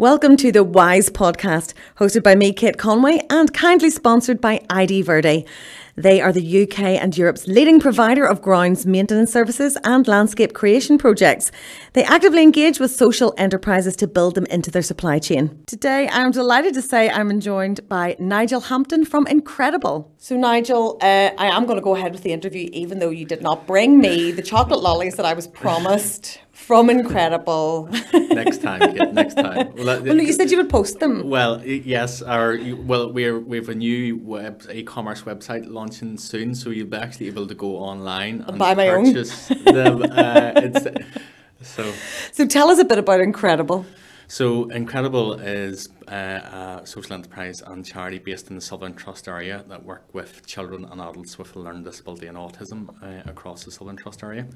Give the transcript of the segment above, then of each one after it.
Welcome to the Wise podcast, hosted by me, Kate Conway, and kindly sponsored by ID Verde. They are the UK and Europe's leading provider of grounds maintenance services and landscape creation projects. They actively engage with social enterprises to build them into their supply chain. Today, I'm delighted to say I'm joined by Nigel Hampton from Incredible. So, Nigel, uh, I am going to go ahead with the interview, even though you did not bring me the chocolate lollies that I was promised from Incredible. next time, yeah, next time. Well, well, you said you would post them. Well, yes. Our well, we're we have a new web e-commerce website launching soon, so you'll be actually able to go online and, buy my purchase own. them. Uh, so, so tell us a bit about Incredible. So Incredible is uh, a social enterprise and charity based in the Southern Trust area that work with children and adults with a learning disability and autism uh, across the Southern Trust area.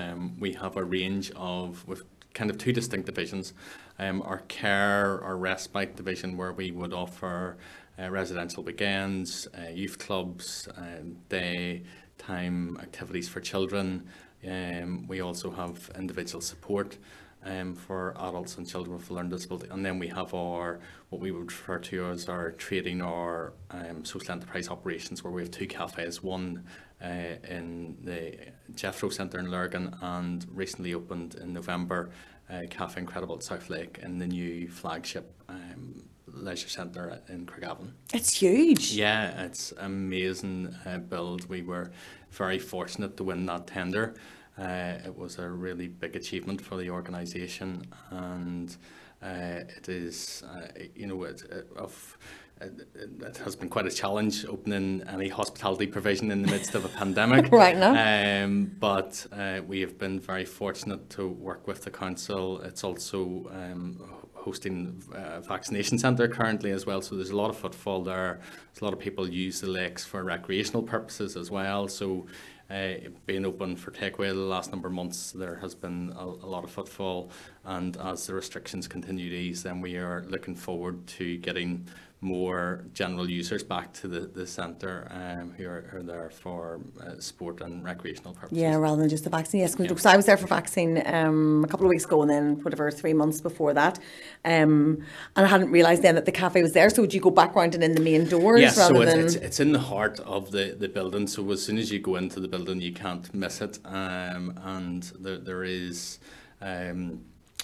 Um, we have a range of with kind of two distinct divisions. Um, our care or respite division, where we would offer uh, residential weekends, uh, youth clubs, uh, daytime activities for children. Um, we also have individual support um, for adults and children with a learning disability. And then we have our, what we would refer to as our trading or um, social enterprise operations, where we have two cafes, one uh, in the Jethro Centre in Lurgan and recently opened in November uh, Cafe Incredible at South Lake in the new flagship um, leisure centre in Craigavon. It's huge. Yeah, it's amazing uh, build. We were very fortunate to win that tender. Uh, it was a really big achievement for the organisation and uh, it is, uh, you know, it, it, of it has been quite a challenge opening any hospitality provision in the midst of a pandemic. right now. Um, but uh, we have been very fortunate to work with the council. It's also um, hosting a vaccination centre currently as well. So there's a lot of footfall there. There's a lot of people use the lakes for recreational purposes as well. So uh, being open for takeaway the last number of months, there has been a, a, lot of footfall. And as the restrictions continue to ease, then we are looking forward to getting more general users back to the, the centre um, who are, are there for uh, sport and recreational purposes. Yeah, rather than just the vaccine. Yes, because yeah. I was there for vaccine um, a couple of weeks ago and then whatever, three months before that. Um, and I hadn't realised then that the cafe was there. So would you go back round and in the main doors? Yes, rather so it's, than... it's, it's, in the heart of the, the building. So as soon as you go into the building, you can't miss it. Um, and there, there is... Um,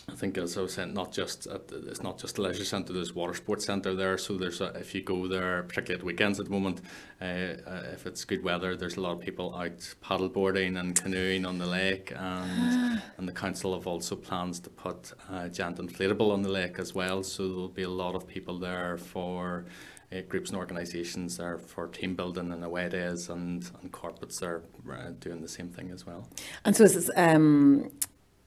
I think as I was saying, not just at it's not just the leisure centre. There's water sports centre there. So there's a, if you go there, particularly at weekends at the moment, uh, uh, if it's good weather, there's a lot of people out paddleboarding and canoeing on the lake, and and the council have also plans to put a giant inflatable on the lake as well. So there'll be a lot of people there for. Uh, groups and organisations there for team building and away days and, and corporates are uh, doing the same thing as well. And so is this um,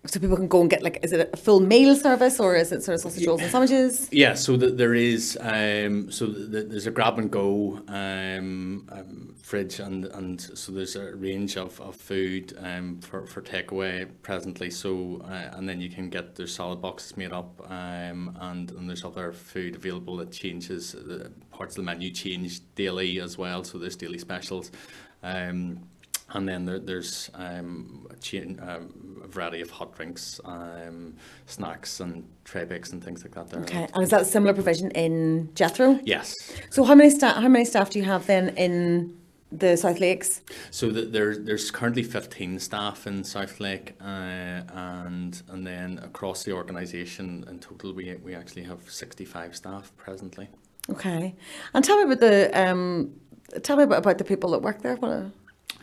so people can go and get like is it a full meal service or is it sort of sausage rolls and sandwiches? Yeah so the, there is um, so the, there's a grab and go um, um, fridge and and so there's a range of, of food um, for, for takeaway presently. So uh, and then you can get there's salad boxes made up um, and, and there's other food available that changes the parts of the menu change daily as well. So there's daily specials. Um, and then there, there's um, a, chain, um, a, variety of hot drinks, um, snacks, and tray bakes and things like that. There. Okay, and is that a similar provision in Jethro? Yes. So how many staff? How many staff do you have then in the South Lakes? So the, there, there's currently 15 staff in South Lake, uh, and and then across the organisation in total, we we actually have 65 staff presently. Okay, and tell me about the um, tell me about, about the people that work there. What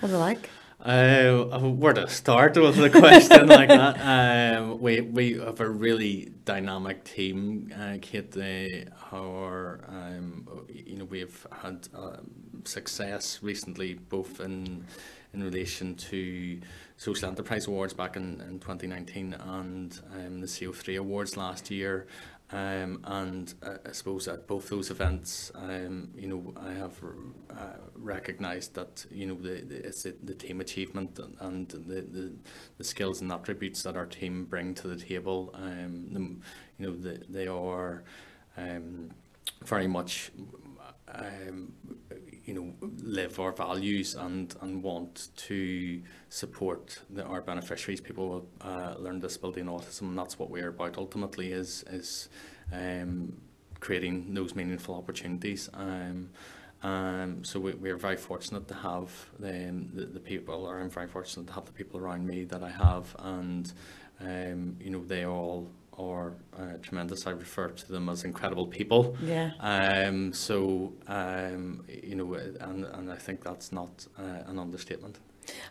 What's it like? Uh, where to start with a question like that? Um, we we have a really dynamic team, uh, Kate. They are, um, you know, we've had um, success recently, both in in relation to social enterprise awards back in, in 2019 and um, the CO3 awards last year. Um, and uh, I suppose at both those events, um, you know, I have uh, recognised that you know the, the it's the, the team achievement and the, the, the skills and attributes that our team bring to the table. Um, the, you know, the, they are um, very much um, you know, live our values and, and want to support the, our beneficiaries, people with uh, learning disability and autism. And that's what we're about ultimately is, is um, creating those meaningful opportunities. Um, um, so we, we're very fortunate to have the, the, the people, or I'm very fortunate to have the people around me that I have, and um, you know they all are uh, tremendous. I refer to them as incredible people. Yeah. Um, so um, you know, and and I think that's not uh, an understatement.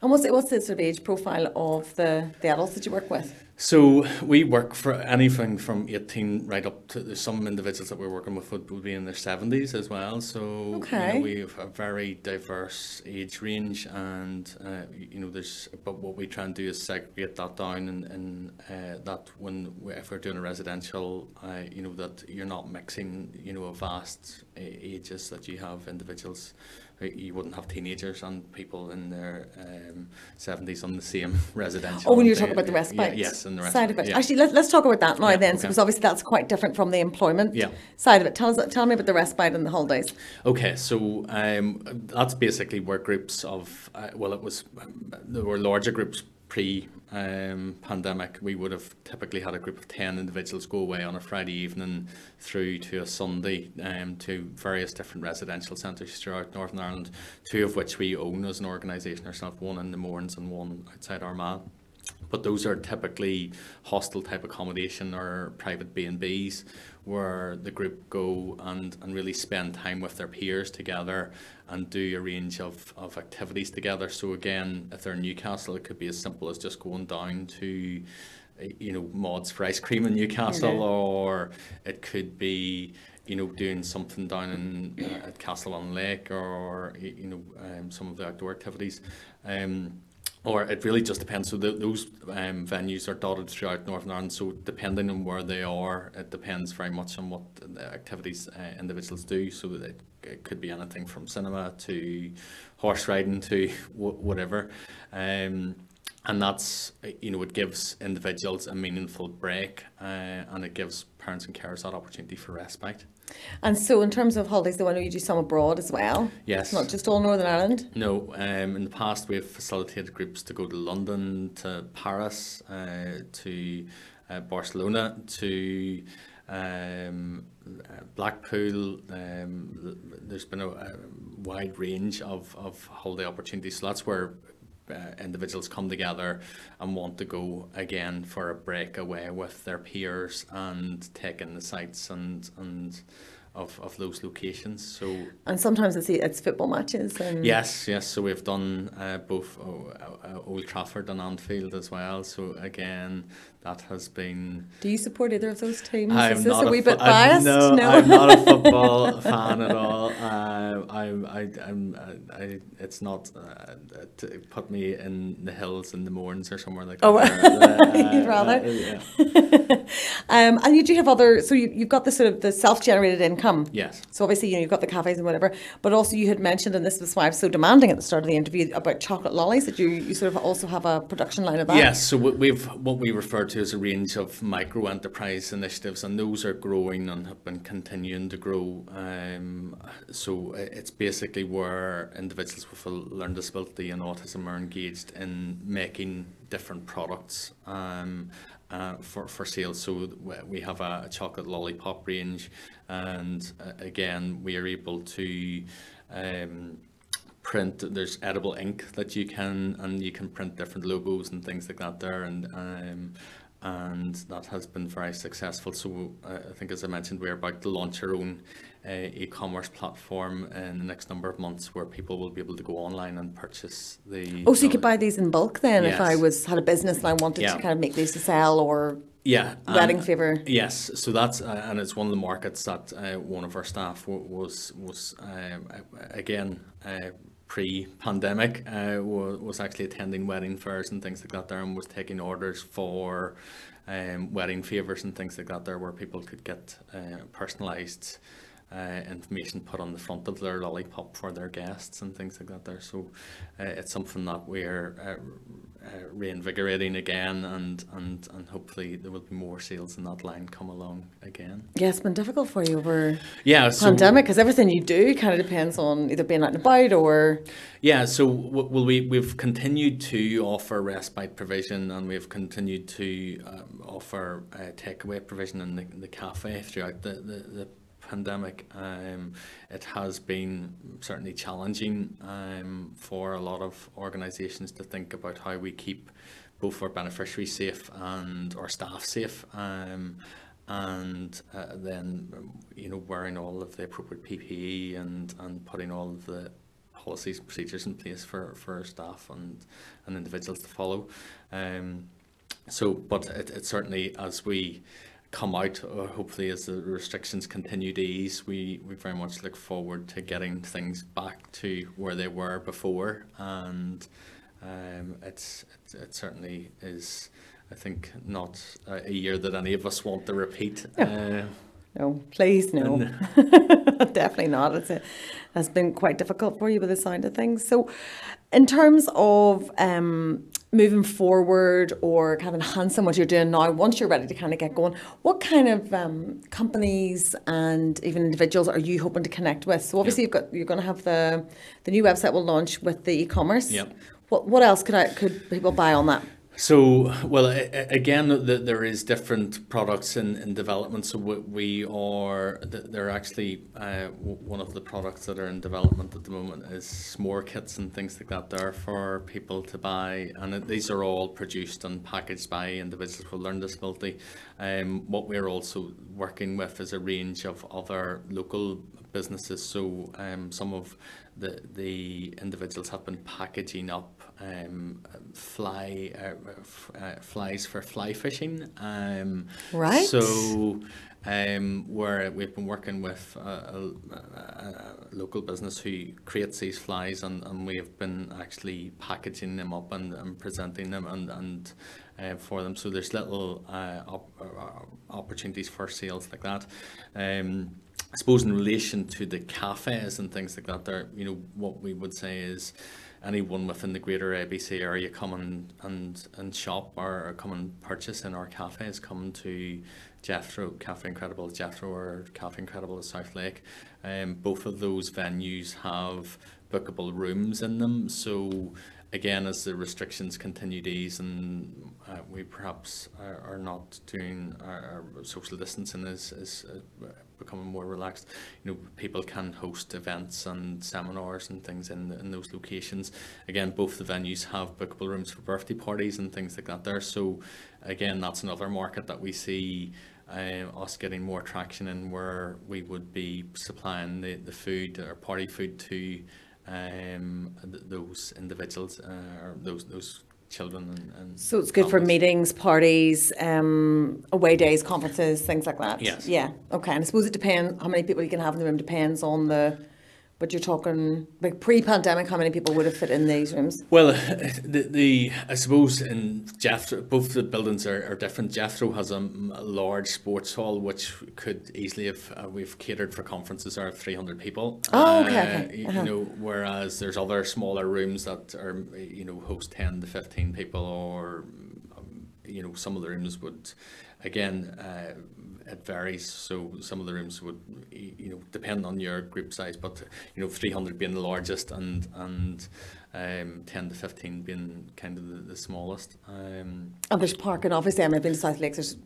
And what's the, what's the sort of age profile of the, the adults that you work with? So we work for anything from 18 right up to some individuals that we're working with would, would be in their 70s as well. So Okay. you know, we have a very diverse age range and uh, you know there's but what we try and do is segregate that down and, and uh, that when we, if we're doing a residential uh, you know that you're not mixing you know a vast uh, ages that you have individuals you wouldn't have teenagers and people in their um, 70s on the same residential. Oh, when you're talking about the yeah, respite yes, and the side of it. yeah. Actually, let, let's talk about that now Yeah, then, okay. because obviously that's quite different from the employment Yeah. side of it. Tell us, tell me about the respite and the holidays. Okay, so um, that's basically where groups of, uh, well, it was, um, there were larger groups pre um, pandemic. We would have typically had a group of 10 individuals go away on a Friday evening through to a Sunday um, to various different residential centres throughout Northern Ireland, two of which we own as an organisation ourselves, one in the Mournes and one outside Armagh. But those are typically hostel type accommodation or private B&Bs where the group go and, and really spend time with their peers together and do a range of, of activities together. So again, if they're in Newcastle, it could be as simple as just going down to eh, you know, Maud's for ice cream in Newcastle Yeah. or it could be you know, doing something down in uh, at Castlewellan Lake or you know um, some of the outdoor activities. Um, or it really just depends. So the, those um, venues are dotted throughout Northern Ireland. So depending on where they are, it depends very much on what the activities uh, individuals do. So it, it could be anything from cinema to horse riding to wh- whatever. Um, and that's you know it gives individuals a meaningful break uh, and it gives parents and carers that opportunity for respite. And so, in terms of holidays, though, I know you do some abroad as well. Yes. It's not just all Northern Ireland. No, um, in the past we've facilitated groups to go to London, to Paris, uh, to uh, Barcelona, to um, Blackpool. Um, there's been a, a wide range of, of holiday opportunities. So that's where uh, individuals come together and want to go again for a break away with their peers and take in the sights and and of, of those locations. So And sometimes it's it's football matches. And Yes, yes. So we've done uh, both uh, uh, Old Trafford and Anfield as well. So again, that has been. Do you support either of those teams? I'm Is this not a wee fo- bit I'm- biased? no, I'm not a football fan at all. Uh, I'm, I, I'm, uh, I, it's not uh, to put me in the hills in the Mournes or somewhere like that. Oh, Uh, you'd rather? uh, yeah. Um, and you do have other. So you, you've got the sort of the self-generated income. Yes. So obviously, you know, you've got the cafes and whatever, but also you had mentioned, and this was why I was so demanding at the start of the interview about chocolate lollies. That you you sort of also have a production line of that. Yes, so what we've what we refer to as a range of micro enterprise initiatives, and those are growing and have been continuing to grow. Um, so it's basically where individuals with a learning disability and autism are engaged in making different products um, uh, for for sale. So we have a, a chocolate lollipop range, and uh, again we are able to. Um, print there's edible ink that you can and you can print different logos and things like that there and um, and that has been very successful so uh, I think as I mentioned we're about to launch our own uh, e-commerce platform in the next number of months where people will be able to go online and purchase the Oh, so you could buy these in bulk then if I was had a business and I wanted Yeah. to kind of make these to sell or yeah wedding favour. Yes, so that's uh, and it's one of the markets that uh, one of our staff w- was was um, again uh, pre-pandemic uh, wa- was actually attending wedding fairs and things like that there and was taking orders for um, wedding favors and things like that there where people could get uh, personalized uh, information put on the front of their lollipop for their guests and things like that there. So uh, it's something that we're uh, uh, reinvigorating again, and, and and hopefully there will be more sales in that line come along again. Yeah, it's been difficult for you over Yeah, so pandemic because everything you do kind of depends on either being out and about or Yeah, so well, we we've continued to offer respite provision, and we've continued to um, offer uh, takeaway provision in the, the cafe throughout the the, the pandemic. Um, it has been certainly challenging um, for a lot of organisations to think about how we keep both our beneficiaries safe and our staff safe. Um, and uh, then you know wearing all of the appropriate PPE and, and putting all of the policies and procedures in place for, for staff and, and individuals to follow. Um, so, but it, it certainly as we come out, uh, hopefully as the restrictions continue to ease, we, we very much look forward to getting things back to where they were before. And um, it's, it, it certainly is, I think, not a, a year that any of us want to repeat. Uh, no, please no, definitely not. It's a, has been quite difficult for you with the sound of things. So, in terms of um, moving forward or kind of enhancing what you're doing now, once you're ready to kind of get going, what kind of um, companies and even individuals are you hoping to connect with? So obviously you've got you're going to have the the new website will launch with the e-commerce. Yep. What what else could I could people buy on that? So, well, again, the, there is different products in, in development. So we, are, th- they're actually, uh, one of the products that are in development at the moment is s'more kits and things like that there for people to buy. And these are all produced and packaged by individuals with learning disability. Um, what we're also working with is a range of other local businesses. So um, some of the, the individuals have been packaging up um, fly uh, uh, flies for fly fishing. Um, Right. So um, where we've been working with a, a, a, local business who creates these flies, and, and we have been actually packaging them up and, and presenting them and and. Uh, for them, so there's little uh, op- uh, opportunities for sales like that. Um, I suppose in relation to the cafes and things like that, there, you know, what we would say is anyone within the greater ABC area come and, and, and shop or, or come and purchase in our cafes, come to Jethro, Cafe Incredible Jethro or Cafe Incredible South Lake. Um, both of those venues have bookable rooms in them, so again, as the restrictions continue to ease and uh, we perhaps are, are not doing our, our social distancing is, is uh, becoming more relaxed, you know, people can host events and seminars and things in, in those locations. Again, both the venues have bookable rooms for birthday parties and things like that there. So again, that's another market that we see uh, us getting more traction in where we would be supplying the, the food or party food to um, th- those individuals uh, or those those children and, and So it's good for meetings, parties, um, away days, conferences, things like that. Yes. Yeah. Okay. And I suppose it depends how many people you can have in the room. Depends on the. But you're talking like pre-pandemic, how many people would have fit in these rooms? Well, the, the I suppose in Jethro, both the buildings are, are different. Jethro has a large sports hall which could easily have uh, we've catered for conferences are three hundred people. Oh, okay, Uh, okay. Uh-huh. You know, whereas there's other smaller rooms that are you know host ten to fifteen people, or you know some of the rooms would, again. Uh, it varies. So some of the rooms would, you know, depend on your group size, but you know, 300 being the largest and and um, 10 to 15 being kind of the, the smallest. Um, And there's parking. Obviously, I mean, I've been to South Lakes. There's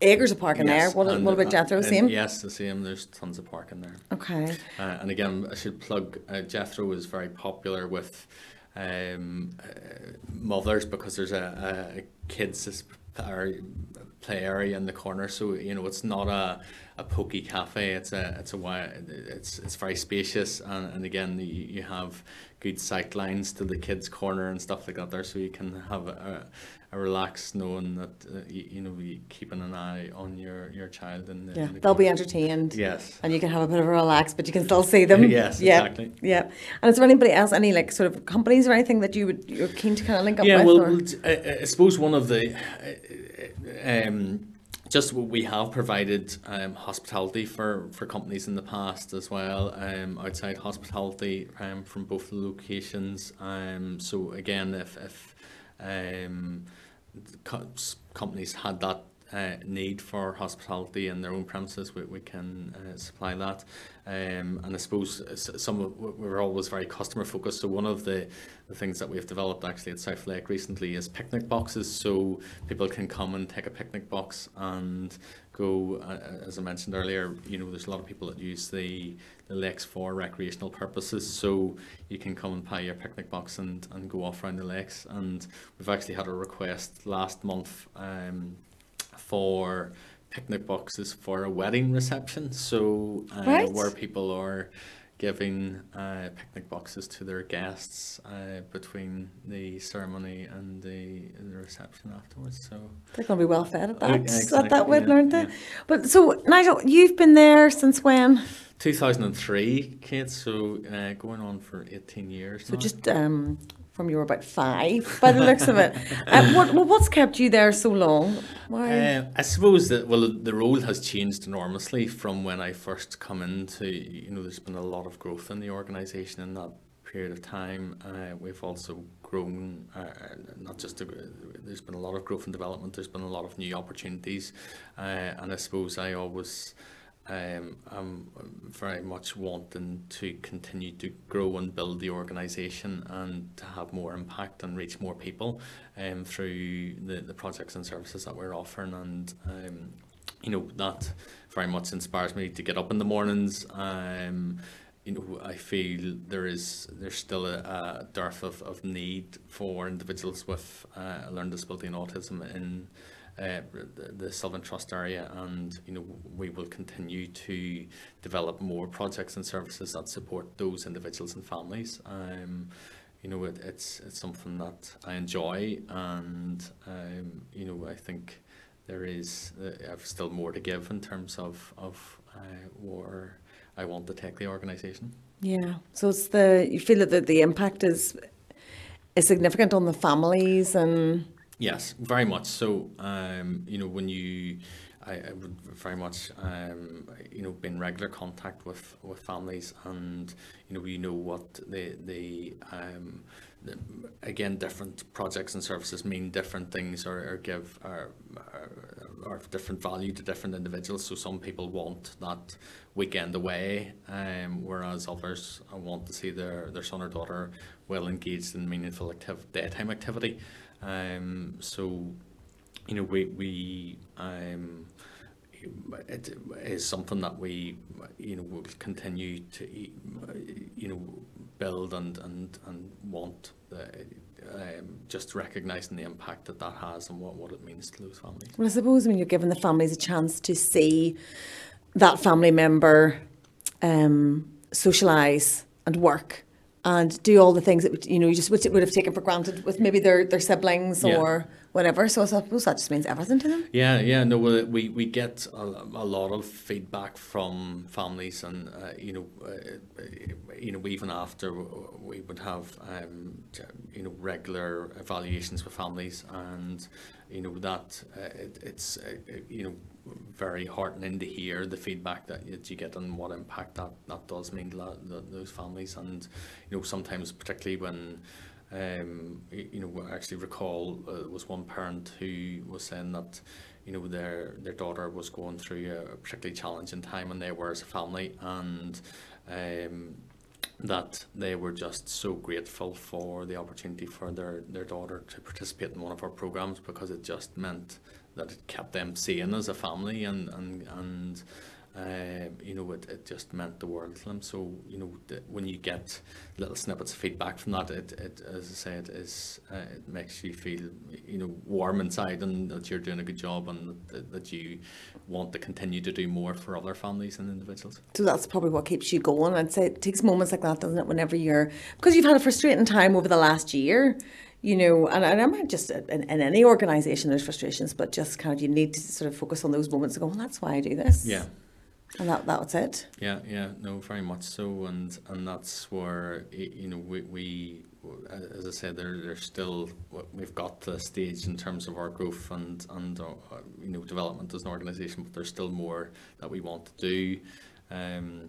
acres of parking yes, there. What, what about Jethro? Same. Yes, the same. There's tons of parking there. Okay. Uh, and again, I should plug uh, Jethro is very popular with um, uh, mothers because there's a, a kids or play area in the corner. So you know, it's not a, a pokey cafe. It's a it's a it's it's very spacious and, and again you, you have good sight lines to the kids corner and stuff like that there, so you can have a, a relaxed knowing that uh, you, you know you keeping an eye on your your child and Yeah, they'll be entertained. Yes. And you can have a bit of a relax, but you can still see them. Yes, yeah. exactly. Yeah. And is there anybody else, any like sort of companies or anything that you would you're keen to kind of link up yeah, with? well, I, well, t- I, I suppose one of the, uh, um, just we have provided um, hospitality for, for companies in the past as well, um, outside hospitality um, from both locations. Um, so again, if, if um, co- companies had that uh, need for hospitality in their own premises, we, we can uh, supply that. Um, and I suppose some of, we're always very customer focused. So one of the, the things that we've developed actually at South Lake recently is picnic boxes. So people can come and take a picnic box and go, uh, as I mentioned earlier, you know, there's a lot of people that use the, the lakes for recreational purposes. So you can come and buy your picnic box and, and go off around the lakes. And we've actually had a request last month um, for picnic boxes for a wedding reception. So uh, Right. where people are giving uh, picnic boxes to their guests uh, between the ceremony and the, the reception afterwards. So They're going to be well fed at that, yeah, at exactly, that wedding, yeah, aren't they? yeah. But so, Nigel, you've been there since when? 2003, Kate. So uh, going on for 18 years. So now. just um, from you were about five, by the looks of it. Uh, what, well, what's kept you there so long? Why? Uh, I suppose that well, the role has changed enormously from when I first come into. You know, there's been a lot of growth in the organisation in that period of time. Uh, we've also grown, uh, not just a, there's been a lot of growth and development. There's been a lot of new opportunities, uh, and I suppose I always. Um, I'm very much wanting to continue to grow and build the organisation and to have more impact and reach more people um, through the, the projects and services that we're offering. And, um, you know, that very much inspires me to get up in the mornings. Um, you know, I feel there is there's still a, a dearth of, of need for individuals with uh, learning disability and autism in uh, the, the Southern Trust area, and you know we will continue to develop more projects and services that support those individuals and families. Um, you know, it, it's it's something that I enjoy, and um, you know, I think there is uh, I've still more to give in terms of of uh, where I want to take the organisation. yeah. So it's the you feel that the, the impact is is significant on the families and Yes, very much so. Um, you know, when you, I, I would very much, um, you know, been regular contact with, with families, and you know, we know what the the, um, again different projects and services mean different things or, or give or, or different value to different individuals. So some people want that weekend away, um, whereas others want to see their, their son or daughter well engaged in meaningful activ- daytime activity. Um, so, you know, we, we um, it is something that we, you know, will continue to, you know, build and, and, and want the, um, just recognising the impact that that has and what, what it means to those families. Well, I suppose when you're giving the families a chance to see that family member um, socialise and work and do all the things that you know you just would, would have taken for granted with maybe their, their siblings Yeah. or whatever. So I suppose that just means everything to them. Yeah, yeah, no, we, we get a, a lot of feedback from families, and uh, you know, uh, you know, even after we would have, um, you know, regular evaluations with families, and you know that uh, it, it's uh, you know very heartening to hear the feedback that, you get and what impact that, that does mean to those families, and you know sometimes particularly when um, you know, I actually recall uh, was one parent who was saying that, you know, their their daughter was going through a particularly challenging time, and they were as a family, and um, that they were just so grateful for the opportunity for their their daughter to participate in one of our programs because it just meant that it kept them sane as a family, and and and. Uh, you know, it, it just meant the world to them. So, you know, th- when you get little snippets of feedback from that, it, it as I said, is uh, it makes you feel, you know, warm inside and that you're doing a good job and that, that you want to continue to do more for other families and individuals. So that's probably what keeps you going. I'd say it takes moments like that, doesn't it? Whenever you're because you've had a frustrating time over the last year, you know, and, and I'm not just in, in any organisation there's frustrations, but just kind of you need to sort of focus on those moments and go, well, that's why I do this. Yeah. And that that was it. Yeah, yeah, no, very much so, and and that's where you know we, we as I said, there there's still we've got the stage in terms of our growth and and uh, you know development as an organisation, but there's still more that we want to do. Um,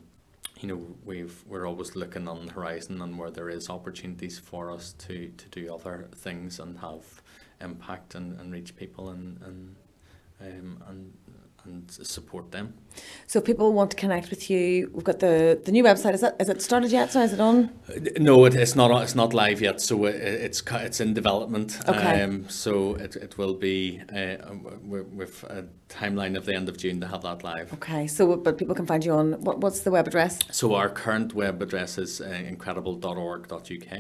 you know, we've we're always looking on the horizon and where there is opportunities for us to, to do other things and have impact and, and reach people and and um, and and support them. So if people want to connect with you, we've got the, the new website. Is that is it started yet? So is it on? No, it, it's not. It's not live yet. So it, it's it's in development. Okay. Um, so it, it will be uh, with a timeline of the end of June to have that live. Okay. So but people can find you on what, what's the web address? So our current web address is uh, incredible.org.uk.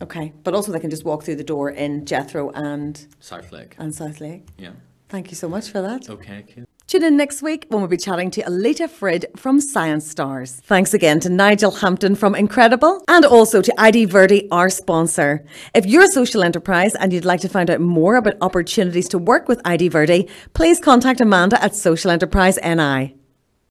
Okay, but also they can just walk through the door in Jethro and South Lake. and South Lake. Yeah. Thank you so much for that. Okay. Tune in next week when we'll be chatting to Alita Frid from Science Stars. Thanks again to Nigel Hampton from Incredible and also to ID Verde, our sponsor. If you're a social enterprise and you'd like to find out more about opportunities to work with ID Verde, please contact Amanda at Social Enterprise NI.